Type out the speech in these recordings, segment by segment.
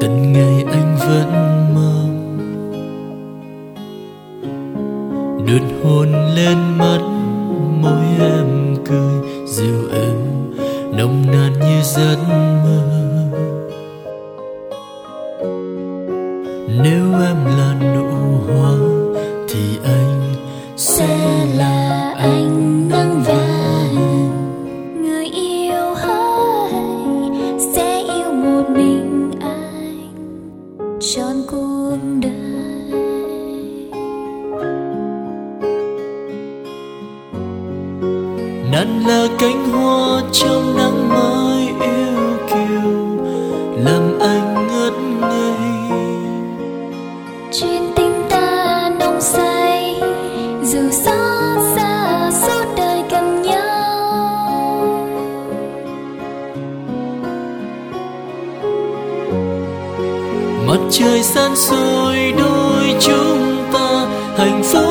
từng ngày anh vẫn mơ đượt hôn lên mắt, môi em cười, dịu êm, nồng nàn như giấc mơ. Nàng là cánh hoa trong nắng mai yêu kiều làm anh ngất ngây. Chuyện tình ta nồng say dù xót xa suốt đời cần nhau. Mặt trời san soi đôi chúng ta hạnh phúc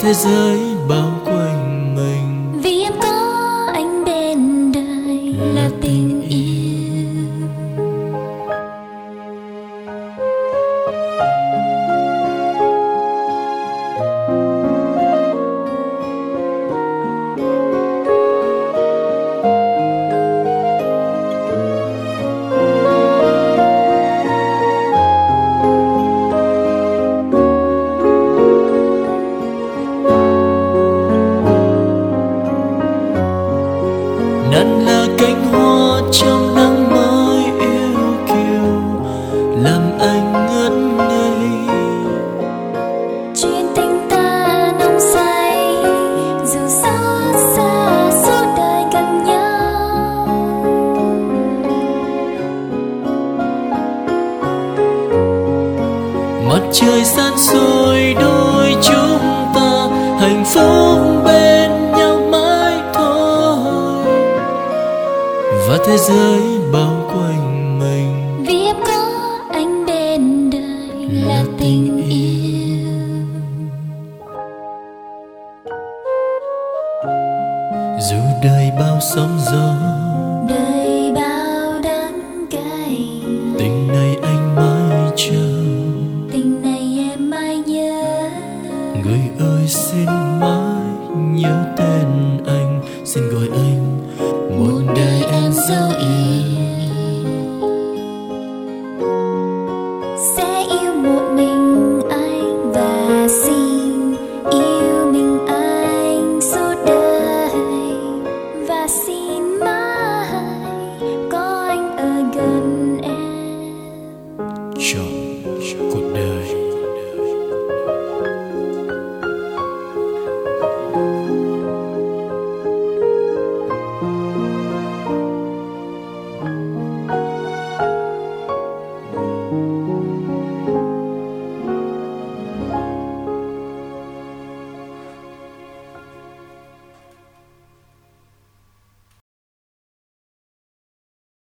thế giới bao quanh. Trong nắng mai yêu kiều làm anh ngất ngây. Chuyện tình ta nồng say dù xót xa suốt đời cần nhau. Mặt trời san soi đôi chúng ta hạnh phúc thế giới bao quanh mình. Vì em có anh bên đời là tình yêu. Dù đời bao sóng gió đời bao đắng cay. tình này anh mãi chờ. Tình này em mãi nhớ. Người ơi xin mãi nhớ tên